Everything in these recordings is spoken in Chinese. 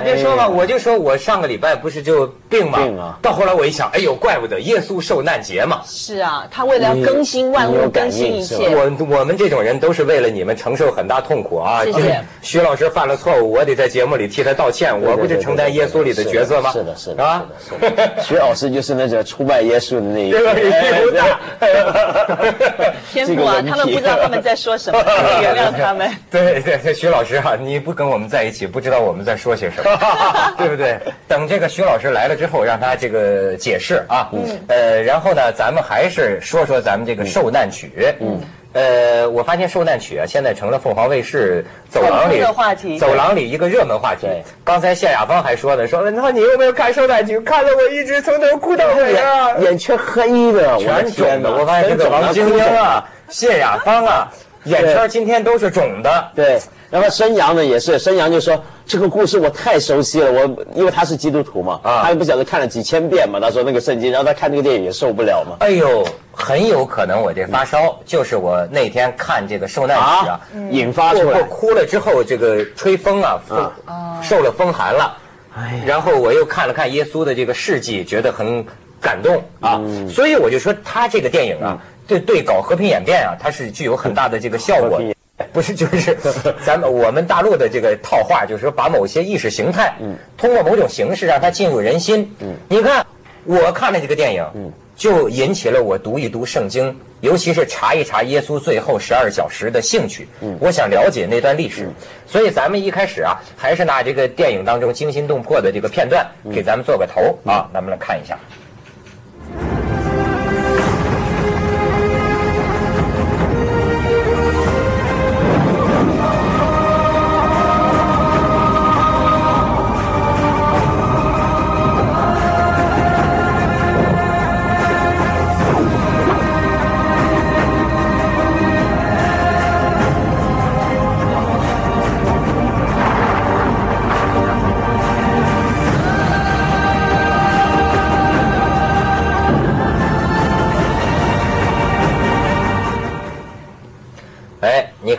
别说嘛，我就说我上个礼拜不是就病嘛，病啊到后来我一想，哎呦，怪不得耶稣受难节嘛。是啊，他为了要更新万物，更新一切。我我们这种人都是为了你们承受很大痛苦啊！谢谢徐老师犯了错误，我得在节目里替他道歉，我不是承担耶稣里的角色吗？是的，是的，啊，是的。徐老师就是那个出卖耶稣的那一 这个。天父啊，他们不知道他们在说什么，原谅他们。对对对，徐老师啊，你不跟我们在一起，不知道我们在说些什么，对不对？等这个徐老师来了之后，让他这个解释啊。嗯。呃，然后呢，咱们还是说说咱们这个受难曲。嗯。呃，我发现受难曲啊，现在成了凤凰卫视走廊里话题走廊里一个热门话题对。刚才谢亚芳还说呢，说那你有没有看受难曲？看了我一直从头哭到尾啊。眼圈黑的，全肿的，我发现这个王晶晶啊、谢亚芳啊，眼圈今天都是肿的。对，然后申阳呢也是，申阳就说这个故事我太熟悉了，我因为他是基督徒嘛，啊他也不晓得看了几千遍嘛，他说那个圣经，然后他看那个电影也受不了嘛。哎呦，很有可能我这发烧就是我那天看这个受难曲啊，引发出来我我，哭了之后，这个吹风啊，风受了风寒了，哎然后我又看了看耶稣的这个事迹，觉得很感动啊，所以我就说他这个电影啊，对对搞和平演变啊，它是具有很大的这个效果。不是，就是 咱们我们大陆的这个套话，就是说把某些意识形态，通过某种形式让它进入人心。你看，我看了这个电影，就引起了我读一读圣经，尤其是查一查耶稣最后十二小时的兴趣。我想了解那段历史，所以咱们一开始啊，还是拿这个电影当中惊心动魄的这个片段给咱们做个头啊，咱们来看一下。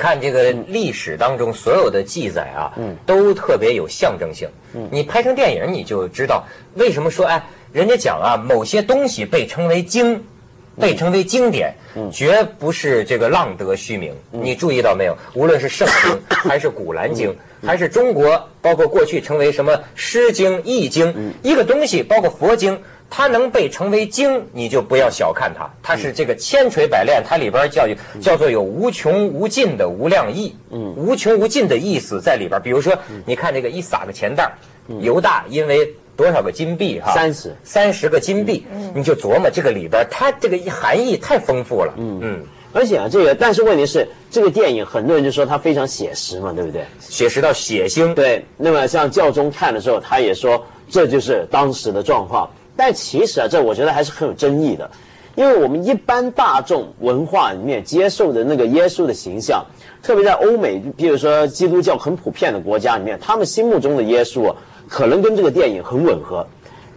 看这个历史当中所有的记载啊，都特别有象征性。你拍成电影，你就知道为什么说哎，人家讲啊，某些东西被称为经，被称为经典，绝不是这个浪得虚名。你注意到没有？无论是圣经，还是古兰经，还是中国，包括过去称为什么诗经、易经，一个东西，包括佛经。它能被称为经，你就不要小看它，它是这个千锤百炼，它里边叫叫做有无穷无尽的无量意，嗯，无穷无尽的意思在里边。比如说，你看这个一撒个钱袋儿，犹大因为多少个金币哈？三十。三十个金币，你就琢磨这个里边，它这个含义太丰富了，嗯。嗯，而且啊，这个但是问题是，这个电影很多人就说它非常写实嘛，对不对？写实到血腥，对，那么像教宗看的时候，他也说这就是当时的状况。但其实啊，这我觉得还是很有争议的，因为我们一般大众文化里面接受的那个耶稣的形象，特别在欧美，比如说基督教很普遍的国家里面，他们心目中的耶稣啊，可能跟这个电影很吻合。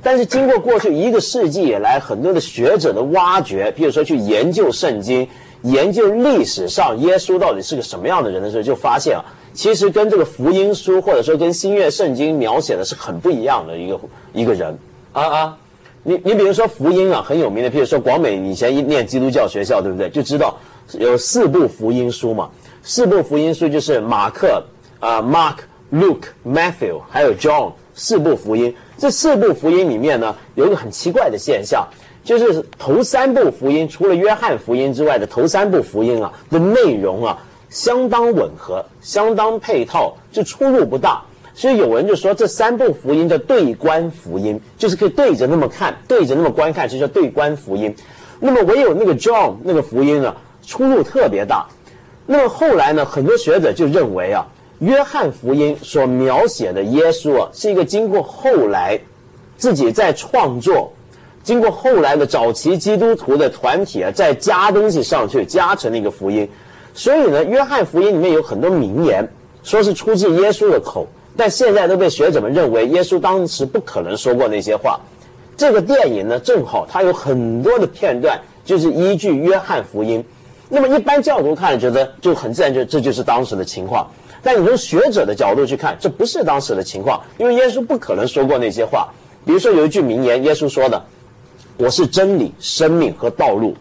但是经过过去一个世纪以来，很多的学者的挖掘，比如说去研究圣经、研究历史上耶稣到底是个什么样的人的时候，就发现啊，其实跟这个福音书或者说跟新约圣经描写的是很不一样的一个一个人。啊啊，你你比如说福音啊，很有名的，比如说广美以前一念基督教学校，对不对？就知道有四部福音书嘛。四部福音书就是马克啊、Mark、Luke、Matthew 还有 John 四部福音。这四部福音里面呢，有一个很奇怪的现象，就是头三部福音，除了约翰福音之外的头三部福音啊的内容啊，相当吻合，相当配套，就出入不大。所以有人就说这三部福音叫对观福音，就是可以对着那么看，对着那么观看，就叫对观福音。那么唯有那个 John 那个福音呢，出入特别大。那么后来呢，很多学者就认为啊，约翰福音所描写的耶稣啊，是一个经过后来自己在创作，经过后来的早期基督徒的团体啊，再加东西上去，加成的一个福音。所以呢，约翰福音里面有很多名言，说是出自耶稣的口。但现在都被学者们认为，耶稣当时不可能说过那些话。这个电影呢，正好它有很多的片段，就是依据约翰福音。那么一般教徒看了觉得就很自然，就这就是当时的情况。但你从学者的角度去看，这不是当时的情况，因为耶稣不可能说过那些话。比如说有一句名言，耶稣说的：“我是真理、生命和道路。”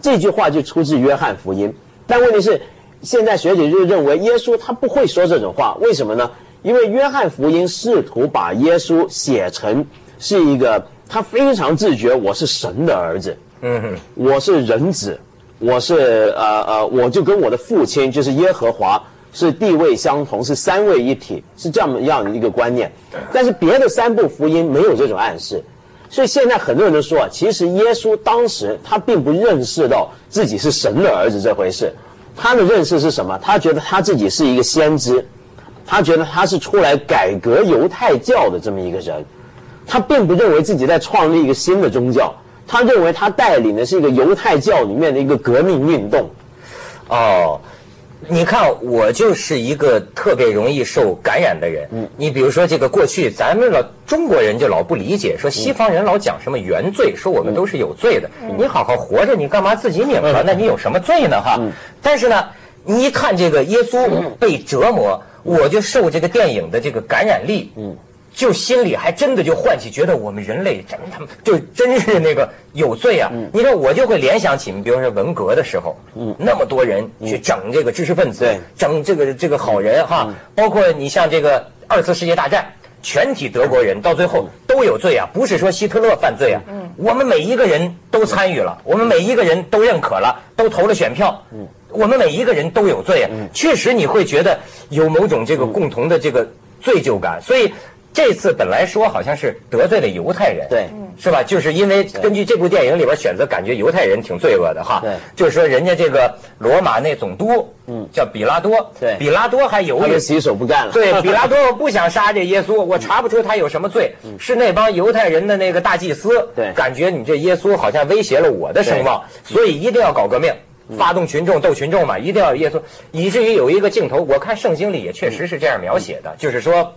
这句话就出自约翰福音。但问题是，现在学者就认为耶稣他不会说这种话，为什么呢？因为约翰福音试图把耶稣写成是一个他非常自觉我是神的儿子，嗯哼，我是人子，我是呃呃，我就跟我的父亲就是耶和华是地位相同，是三位一体，是这么样的一个观念。但是别的三部福音没有这种暗示，所以现在很多人都说啊，其实耶稣当时他并不认识到自己是神的儿子这回事，他的认识是什么？他觉得他自己是一个先知。他觉得他是出来改革犹太教的这么一个人，他并不认为自己在创立一个新的宗教，他认为他带领的是一个犹太教里面的一个革命运动。哦，你看，我就是一个特别容易受感染的人。嗯，你比如说这个过去咱们老中国人就老不理解，说西方人老讲什么原罪，说我们都是有罪的。你好好活着，你干嘛自己拧了？那你有什么罪呢？哈。但是呢，你一看这个耶稣被折磨。我就受这个电影的这个感染力，嗯，就心里还真的就唤起，觉得我们人类真他妈就真是那个有罪啊！你看我就会联想起，你比如说文革的时候，嗯，那么多人去整这个知识分子，整这个这个好人哈，包括你像这个二次世界大战，全体德国人到最后都有罪啊，不是说希特勒犯罪啊，嗯，我们每一个人都参与了，我们每一个人都认可了，都投了选票，嗯。我们每一个人都有罪啊，确实你会觉得有某种这个共同的这个罪疚感，所以这次本来说好像是得罪了犹太人，对，是吧？就是因为根据这部电影里边选择，感觉犹太人挺罪恶的哈，对，就是说人家这个罗马那总督，嗯，叫比拉多，对，比拉多还犹豫，洗手不干了，对，比拉多我不想杀这耶稣，我查不出他有什么罪，是那帮犹太人的那个大祭司，对，感觉你这耶稣好像威胁了我的声望，所以一定要搞革命。发动群众斗群众嘛，一定要耶稣，以至于有一个镜头，我看圣经里也确实是这样描写的，就是说，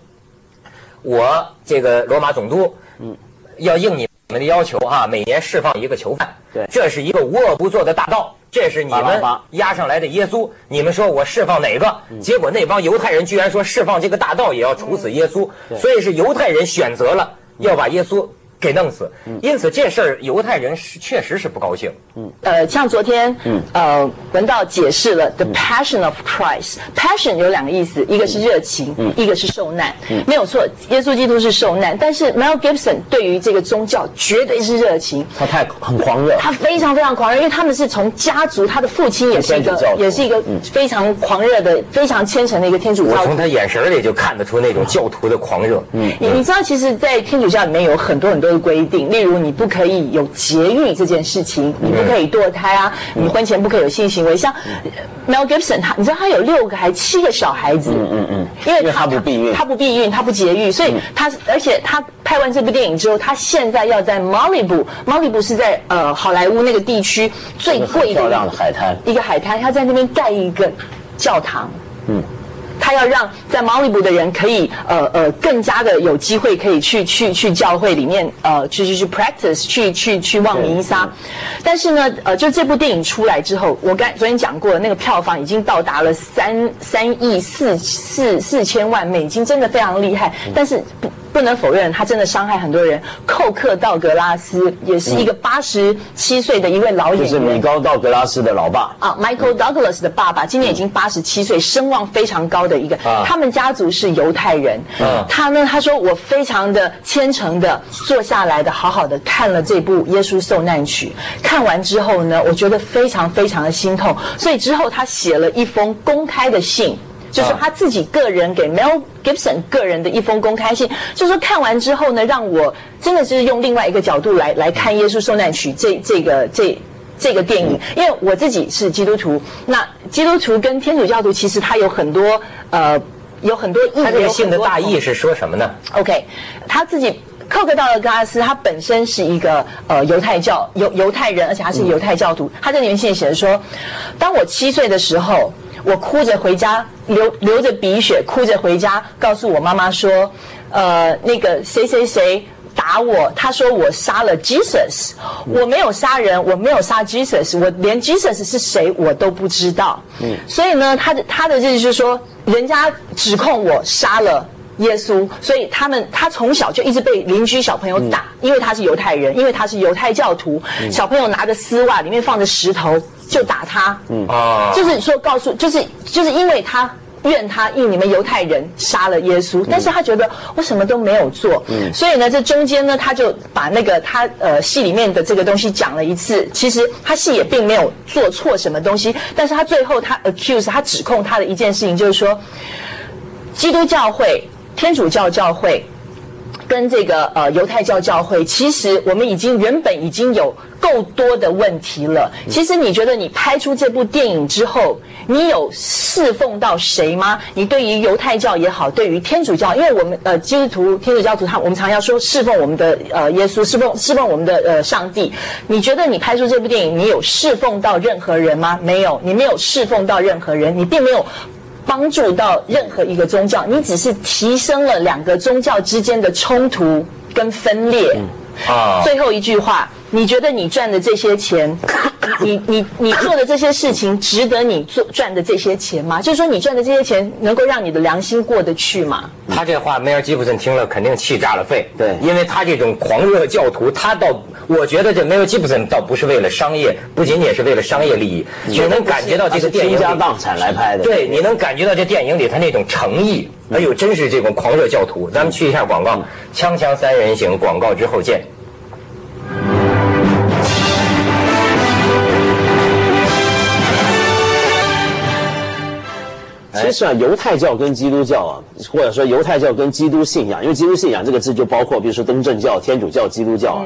我这个罗马总督，嗯，要应你们的要求啊，每年释放一个囚犯，对，这是一个无恶不作的大盗，这是你们押上来的耶稣，你们说我释放哪个？结果那帮犹太人居然说释放这个大盗也要处死耶稣，所以是犹太人选择了要把耶稣。给弄死，因此这事儿犹太人是确实是不高兴。嗯，呃，像昨天，嗯，呃，文道解释了 the passion of Christ。passion 有两个意思，一个是热情，嗯，一个是受难。嗯，没有错，耶稣基督是受难，但是 Mel Gibson 对于这个宗教绝对是热情。他太很狂热，他非常非常狂热，因为他们是从家族，他的父亲也是一个，也是一个非常狂热的、非常虔诚的一个天主教。我从他眼神里就看得出那种教徒的狂热。嗯，你你知道，其实，在天主教里面有很多很多。都规定，例如你不可以有节育这件事情，你不可以堕胎啊，你婚前不可以有性行为。像 Mel Gibson，他你知道他有六个还七个小孩子，嗯嗯嗯，因为他不避孕，他不避孕，他不节育，所以他而且他拍完这部电影之后，他现在要在 Malibu，Malibu 是在呃好莱坞那个地区最贵的漂亮的海滩，一个海滩，他在那边盖一个教堂，嗯。他要让在毛里布的人可以呃呃更加的有机会可以去去去教会里面呃去去去 practice 去去去望弥撒，但是呢呃就这部电影出来之后，我刚昨天讲过那个票房已经到达了三三亿四四四千万美金，真的非常厉害，但是不。不能否认，他真的伤害很多人。寇克道格拉斯也是一个八十七岁的一位老演员，就是米高道格拉斯的老爸啊，Michael Douglas 的爸爸，今年已经八十七岁，声望非常高的一个。他们家族是犹太人。他呢，他说我非常的虔诚的坐下来的，好好的看了这部《耶稣受难曲》。看完之后呢，我觉得非常非常的心痛，所以之后他写了一封公开的信。就是他自己个人给 Mel Gibson 个人的一封公开信，就说看完之后呢，让我真的是用另外一个角度来来看《耶稣受难曲》这这个这这个电影，因为我自己是基督徒，那基督徒跟天主教徒其实他有很多呃有很多意。他这个信的大意是说什么呢？OK，他自己寇克道尔格拉斯他本身是一个呃犹太教犹犹太人，而且他是犹太教徒。他在里面信写的说，当我七岁的时候。我哭着回家，流流着鼻血，哭着回家，告诉我妈妈说：“呃，那个谁谁谁打我，他说我杀了 Jesus，我没有杀人，我没有杀 Jesus，我连 Jesus 是谁我都不知道。”嗯，所以呢，他的他的意思就是说，人家指控我杀了。耶稣，所以他们他从小就一直被邻居小朋友打，因为他是犹太人，因为他是犹太教徒，小朋友拿着丝袜里面放着石头就打他，啊，就是说告诉，就是就是因为他怨他因你们犹太人杀了耶稣，但是他觉得我什么都没有做，所以呢，这中间呢，他就把那个他呃戏里面的这个东西讲了一次，其实他戏也并没有做错什么东西，但是他最后他 accuse 他指控他的一件事情就是说，基督教会。天主教教会跟这个呃犹太教教会，其实我们已经原本已经有够多的问题了。其实你觉得你拍出这部电影之后，你有侍奉到谁吗？你对于犹太教也好，对于天主教，因为我们呃基督徒、天主教徒，他我们常要说侍奉我们的呃耶稣，侍奉侍奉我们的呃上帝。你觉得你拍出这部电影，你有侍奉到任何人吗？没有，你没有侍奉到任何人，你并没有。帮助到任何一个宗教，你只是提升了两个宗教之间的冲突跟分裂。啊，最后一句话，你觉得你赚的这些钱，你你你做的这些事情，值得你做赚的这些钱吗？就是说，你赚的这些钱能够让你的良心过得去吗？他这话，梅尔吉普森听了肯定气炸了肺。对，因为他这种狂热教徒，他倒。我觉得这梅尔吉普森倒不是为了商业，不仅仅是为了商业利益，你能感觉到这个电影倾家荡产来拍的。对，你能感觉到这电影里他那种诚意，哎呦，真是这种狂热教徒。咱们去一下广告，锵锵三人行广告之后见。其实啊，犹太教跟基督教啊，或者说犹太教跟基督信仰，因为基督信仰这个字就包括，比如说东正教、天主教、基督教啊，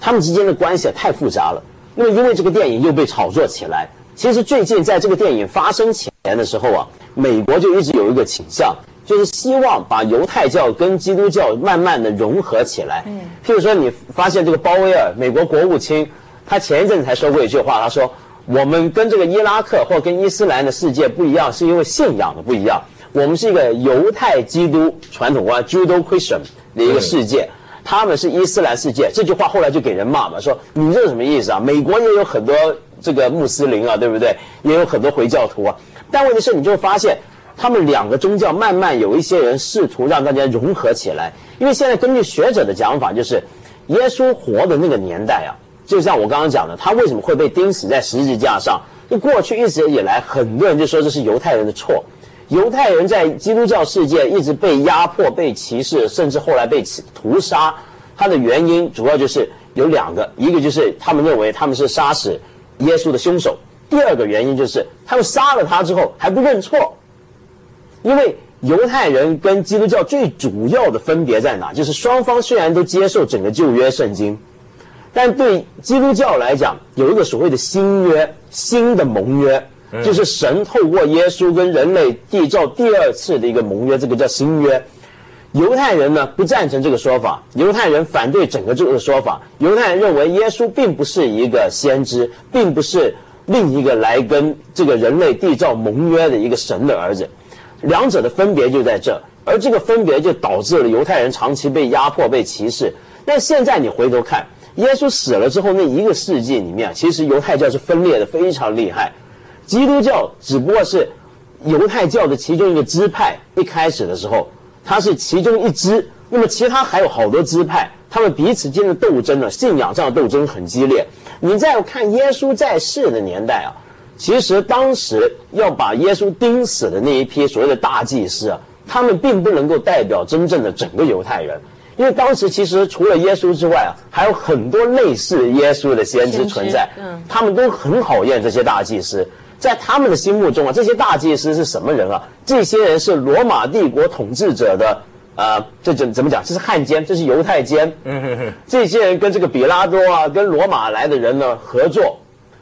他们之间的关系太复杂了。那么因为这个电影又被炒作起来。其实最近在这个电影发生前的时候啊，美国就一直有一个倾向，就是希望把犹太教跟基督教慢慢的融合起来。嗯，譬如说你发现这个鲍威尔，美国国务卿，他前一阵子才说过一句话，他说。我们跟这个伊拉克或跟伊斯兰的世界不一样，是因为信仰的不一样。我们是一个犹太基督传统观 （Judeo-Christian） 的一个世界，他们是伊斯兰世界。这句话后来就给人骂嘛，说你这是什么意思啊？美国也有很多这个穆斯林啊，对不对？也有很多回教徒啊。但问题是，你就会发现，他们两个宗教慢慢有一些人试图让大家融合起来。因为现在根据学者的讲法，就是耶稣活的那个年代啊。就像我刚刚讲的，他为什么会被钉死在十字架上？就过去一直以来，很多人就说这是犹太人的错。犹太人在基督教世界一直被压迫、被歧视，甚至后来被屠杀。他的原因主要就是有两个，一个就是他们认为他们是杀死耶稣的凶手；第二个原因就是他们杀了他之后还不认错。因为犹太人跟基督教最主要的分别在哪？就是双方虽然都接受整个旧约圣经。但对基督教来讲，有一个所谓的新约、新的盟约，就是神透过耶稣跟人类缔造第二次的一个盟约，这个叫新约。犹太人呢不赞成这个说法，犹太人反对整个这个说法。犹太人认为耶稣并不是一个先知，并不是另一个来跟这个人类缔造盟约的一个神的儿子，两者的分别就在这，而这个分别就导致了犹太人长期被压迫、被歧视。但现在你回头看。耶稣死了之后，那一个世纪里面，其实犹太教是分裂的非常厉害，基督教只不过是犹太教的其中一个支派。一开始的时候，它是其中一支，那么其他还有好多支派，他们彼此间的斗争呢，信仰上的斗争很激烈。你再看耶稣在世的年代啊，其实当时要把耶稣钉死的那一批所谓的大祭司啊，他们并不能够代表真正的整个犹太人。因为当时其实除了耶稣之外啊，还有很多类似耶稣的先知存在，嗯，他们都很讨厌这些大祭司，在他们的心目中啊，这些大祭司是什么人啊？这些人是罗马帝国统治者的，呃，这怎怎么讲？这是汉奸，这是犹太奸，嗯哼哼，这些人跟这个比拉多啊，跟罗马来的人呢合作，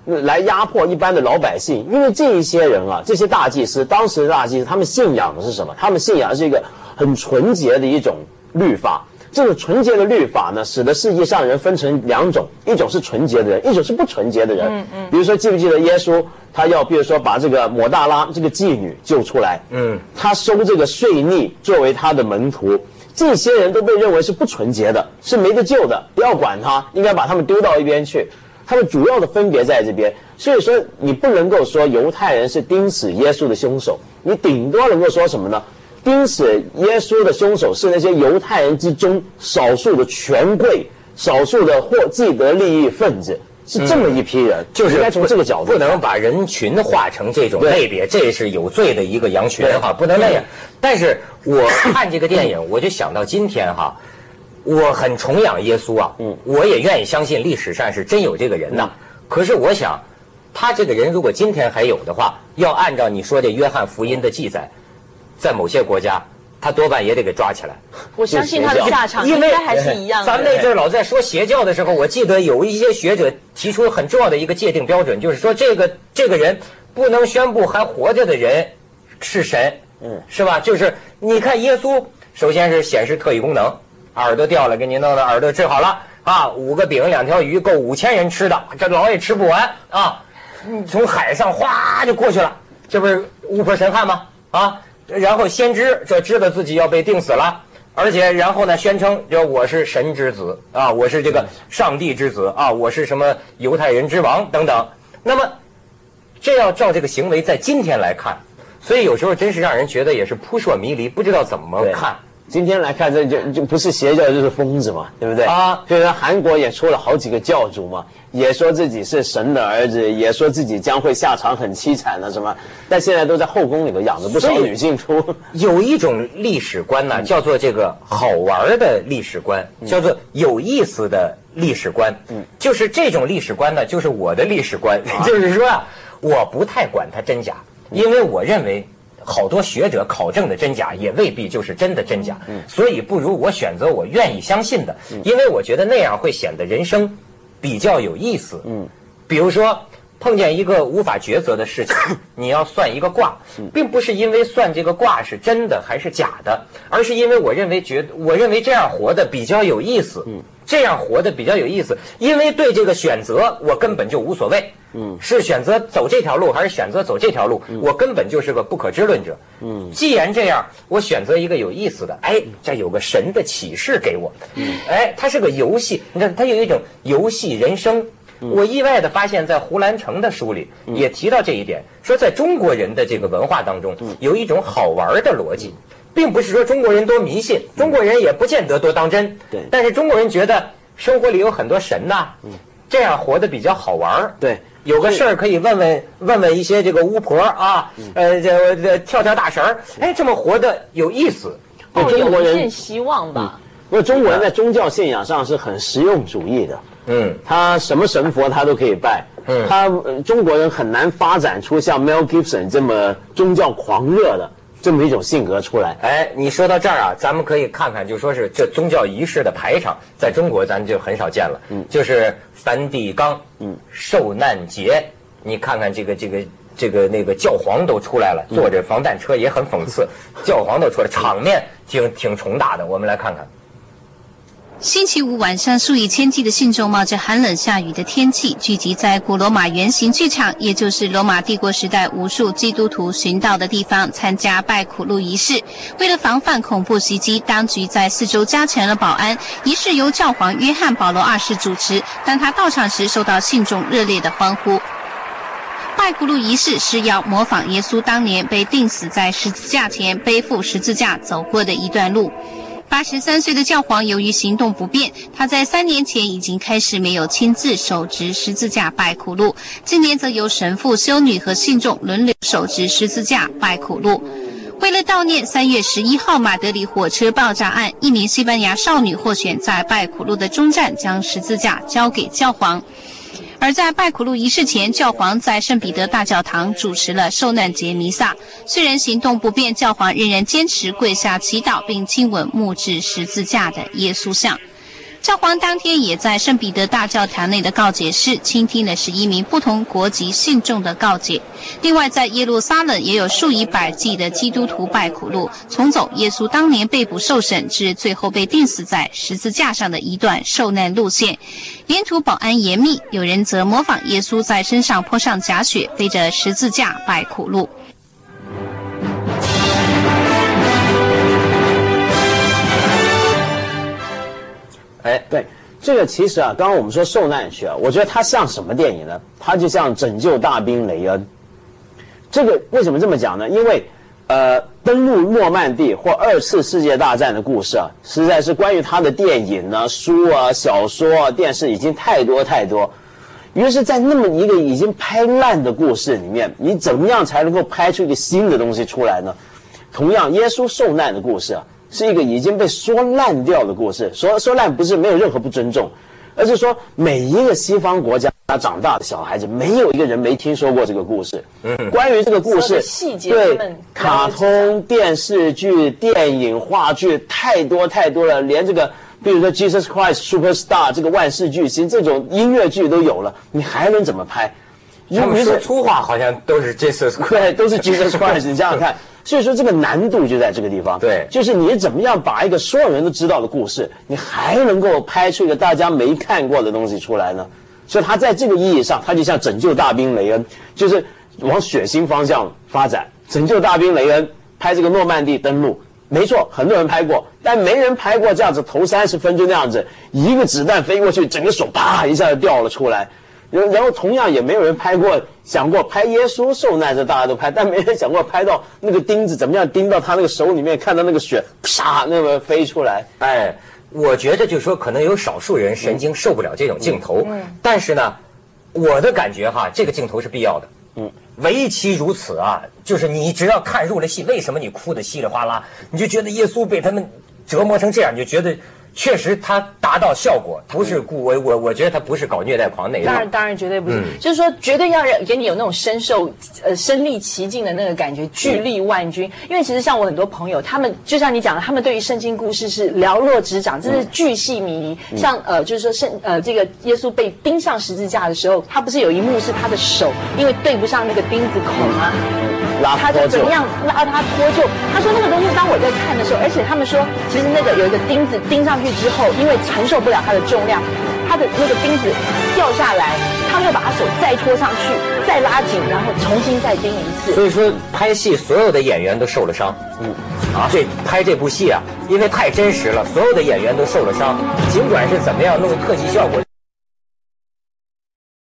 来压迫一般的老百姓。因为这一些人啊，这些大祭司，当时的大祭司，他们信仰的是什么？他们信仰是一个很纯洁的一种律法。这种纯洁的律法呢，使得世界上人分成两种，一种是纯洁的人，一种是不纯洁的人。嗯嗯。比如说，记不记得耶稣他要，比如说把这个抹大拉这个妓女救出来，嗯，他收这个税吏作为他的门徒，这些人都被认为是不纯洁的，是没得救的，不要管他，应该把他们丢到一边去。他们主要的分别在这边。所以说，你不能够说犹太人是钉死耶稣的凶手，你顶多能够说什么呢？钉死耶稣的凶手是那些犹太人之中少数的权贵、少数的或既得利益分子，是这么一批人。就是应该从这个角度，不能把人群化成这种类别，这是有罪的一个羊群哈，不能那样。但是我看这个电影，我就想到今天哈，我很崇仰耶稣啊，嗯，我也愿意相信历史上是真有这个人呐。可是我想，他这个人如果今天还有的话，要按照你说的约翰福音的记载，在某些国家，他多半也得给抓起来。我相信他的下场应该还是一样的。咱们那阵儿老在说邪教的时候，我记得有一些学者提出很重要的一个界定标准，就是说这个这个人不能宣布还活着的人是神，嗯，是吧？就是你看耶稣，首先是显示特异功能，耳朵掉了给你弄的耳朵治好了啊，五个饼两条鱼够五千人吃的，这老也吃不完啊，你从海上哗就过去了，这不是巫婆神汉吗？啊，然后先知这知道自己要被定死了。而且，然后呢，宣称就我是神之子啊，我是这个上帝之子啊，我是什么犹太人之王等等。那么，这要照这个行为在今天来看，所以有时候真是让人觉得也是扑朔迷离，不知道怎么看。今天来看，这就就不是邪教就是疯子嘛，对不对？啊，所以说韩国也出了好几个教主嘛，也说自己是神的儿子，也说自己将会下场很凄惨的什么，但现在都在后宫里头养着不少女性出。有一种历史观呢，叫做这个好玩的历史观，叫做有意思的历史观。嗯，就是这种历史观呢，就是我的历史观，就是说啊，我不太管它真假，因为我认为。好多学者考证的真假也未必就是真的真假，所以不如我选择我愿意相信的，因为我觉得那样会显得人生比较有意思。嗯，比如说碰见一个无法抉择的事情，你要算一个卦，并不是因为算这个卦是真的还是假的，而是因为我认为觉我认为这样活的比较有意思。嗯。这样活的比较有意思，因为对这个选择我根本就无所谓，嗯，是选择走这条路还是选择走这条路，我根本就是个不可知论者，嗯，既然这样，我选择一个有意思的，哎，这有个神的启示给我，嗯，哎，它是个游戏，你看它有一种游戏人生，我意外的发现，在胡兰成的书里也提到这一点，说在中国人的这个文化当中，有一种好玩的逻辑。并不是说中国人多迷信，中国人也不见得多当真。对，但是中国人觉得生活里有很多神呐，嗯，这样活得比较好玩儿。对，有个事儿可以问问问问一些这个巫婆啊，呃，这这跳跳大神儿，哎，这么活的有意思。中国人希望吧。不过中国人在宗教信仰上是很实用主义的。嗯，他什么神佛他都可以拜。嗯，他中国人很难发展出像 Mel Gibson 这么宗教狂热的。这么一种性格出来，哎，你说到这儿啊，咱们可以看看，就说是这宗教仪式的排场，在中国咱就很少见了。嗯，就是梵蒂冈，嗯，受难节，你看看这个这个这个那个教皇都出来了，坐着防弹车也很讽刺，教皇都出来，场面挺挺宏大的。我们来看看。星期五晚上，数以千计的信众冒着寒冷下雨的天气，聚集在古罗马圆形剧场，也就是罗马帝国时代无数基督徒寻到的地方，参加拜苦路仪式。为了防范恐怖袭击，当局在四周加强了保安。仪式由教皇约翰保罗二世主持，当他到场时，受到信众热烈的欢呼。拜苦路仪式是要模仿耶稣当年被钉死在十字架前，背负十字架走过的一段路。八十三岁的教皇由于行动不便，他在三年前已经开始没有亲自手执十字架拜苦路。今年则由神父、修女和信众轮流手执十字架拜苦路。为了悼念三月十一号马德里火车爆炸案，一名西班牙少女获选在拜苦路的终站将十字架交给教皇。而在拜苦路仪式前，教皇在圣彼得大教堂主持了受难节弥撒。虽然行动不便，教皇仍然坚持跪下祈祷，并亲吻木质十字架的耶稣像。教皇当天也在圣彼得大教堂内的告解室倾听了十一名不同国籍信众的告解。另外，在耶路撒冷也有数以百计的基督徒拜苦路，重走耶稣当年被捕受审至最后被钉死在十字架上的一段受难路线。沿途保安严密，有人则模仿耶稣在身上泼上假血，背着十字架拜苦路。哎，对，这个其实啊，刚刚我们说受难曲啊，我觉得它像什么电影呢？它就像《拯救大兵雷恩》。这个为什么这么讲呢？因为，呃，登陆诺曼底或二次世界大战的故事啊，实在是关于他的电影呢、书啊、小说啊、电视已经太多太多。于是，在那么一个已经拍烂的故事里面，你怎么样才能够拍出一个新的东西出来呢？同样，耶稣受难的故事啊，是一个已经被说烂掉的故事。说说烂不是没有任何不尊重，而是说每一个西方国家长大的小孩子，没有一个人没听说过这个故事。嗯，关于这个故事对卡通、电视剧、电影、话剧太多太多了，连这个。比如说《Jesus Christ Superstar》这个万世巨星，这种音乐剧都有了，你还能怎么拍？他们说粗话好像都是 Jesus，对，都是 Jesus Christ，你想想看。所以说这个难度就在这个地方。对就是你怎么样把一个所有人都知道的故事，你还能够拍出一个大家没看过的东西出来呢？所以他在这个意义上，他就像拯救大兵雷恩，就是往血腥方向发展。拯救大兵雷恩拍这个诺曼底登陆，没错，很多人拍过，但没人拍过这样子头三十分钟那样子，一个子弹飞过去，整个手啪一下就掉了出来。然然后同样也没有人拍过，想过拍耶稣受难这大家都拍，但没人想过拍到那个钉子怎么样钉到他那个手里面，看到那个血啪那么飞出来。哎，我觉得就是说，可能有少数人神经受不了这种镜头，但是呢，我的感觉哈，这个镜头是必要的。嗯，唯其如此啊，就是你只要看入了戏，为什么你哭得稀里哗啦，你就觉得耶稣被他们折磨成这样，你就觉得确实他达到效果，不是故我我我觉得他不是搞虐待狂那一种。当然，当然绝对不是，就是说绝对要让给你有那种深受呃身历其境的那个感觉，巨力万钧。因为其实像我很多朋友，他们就像你讲的，他们对于圣经故事是了若指掌，真是巨细靡遗。像呃，就是说圣呃这个耶稣被钉上十字架的时候，他不是有一幕是他的手因为对不上那个钉子孔吗？拉他就怎么样拉他脱臼？他说那个东西，当我在看的时候，而且他们说，其实那个有一个钉子钉上去之后，因为承受不了它的重量，它的那个钉子掉下来，他们又把他手再拖上去，再拉紧，然后重新再钉一次。所以说，拍戏所有的演员都受了伤。嗯，啊，这拍这部戏啊，因为太真实了，所有的演员都受了伤。尽管是怎么样弄特技效果。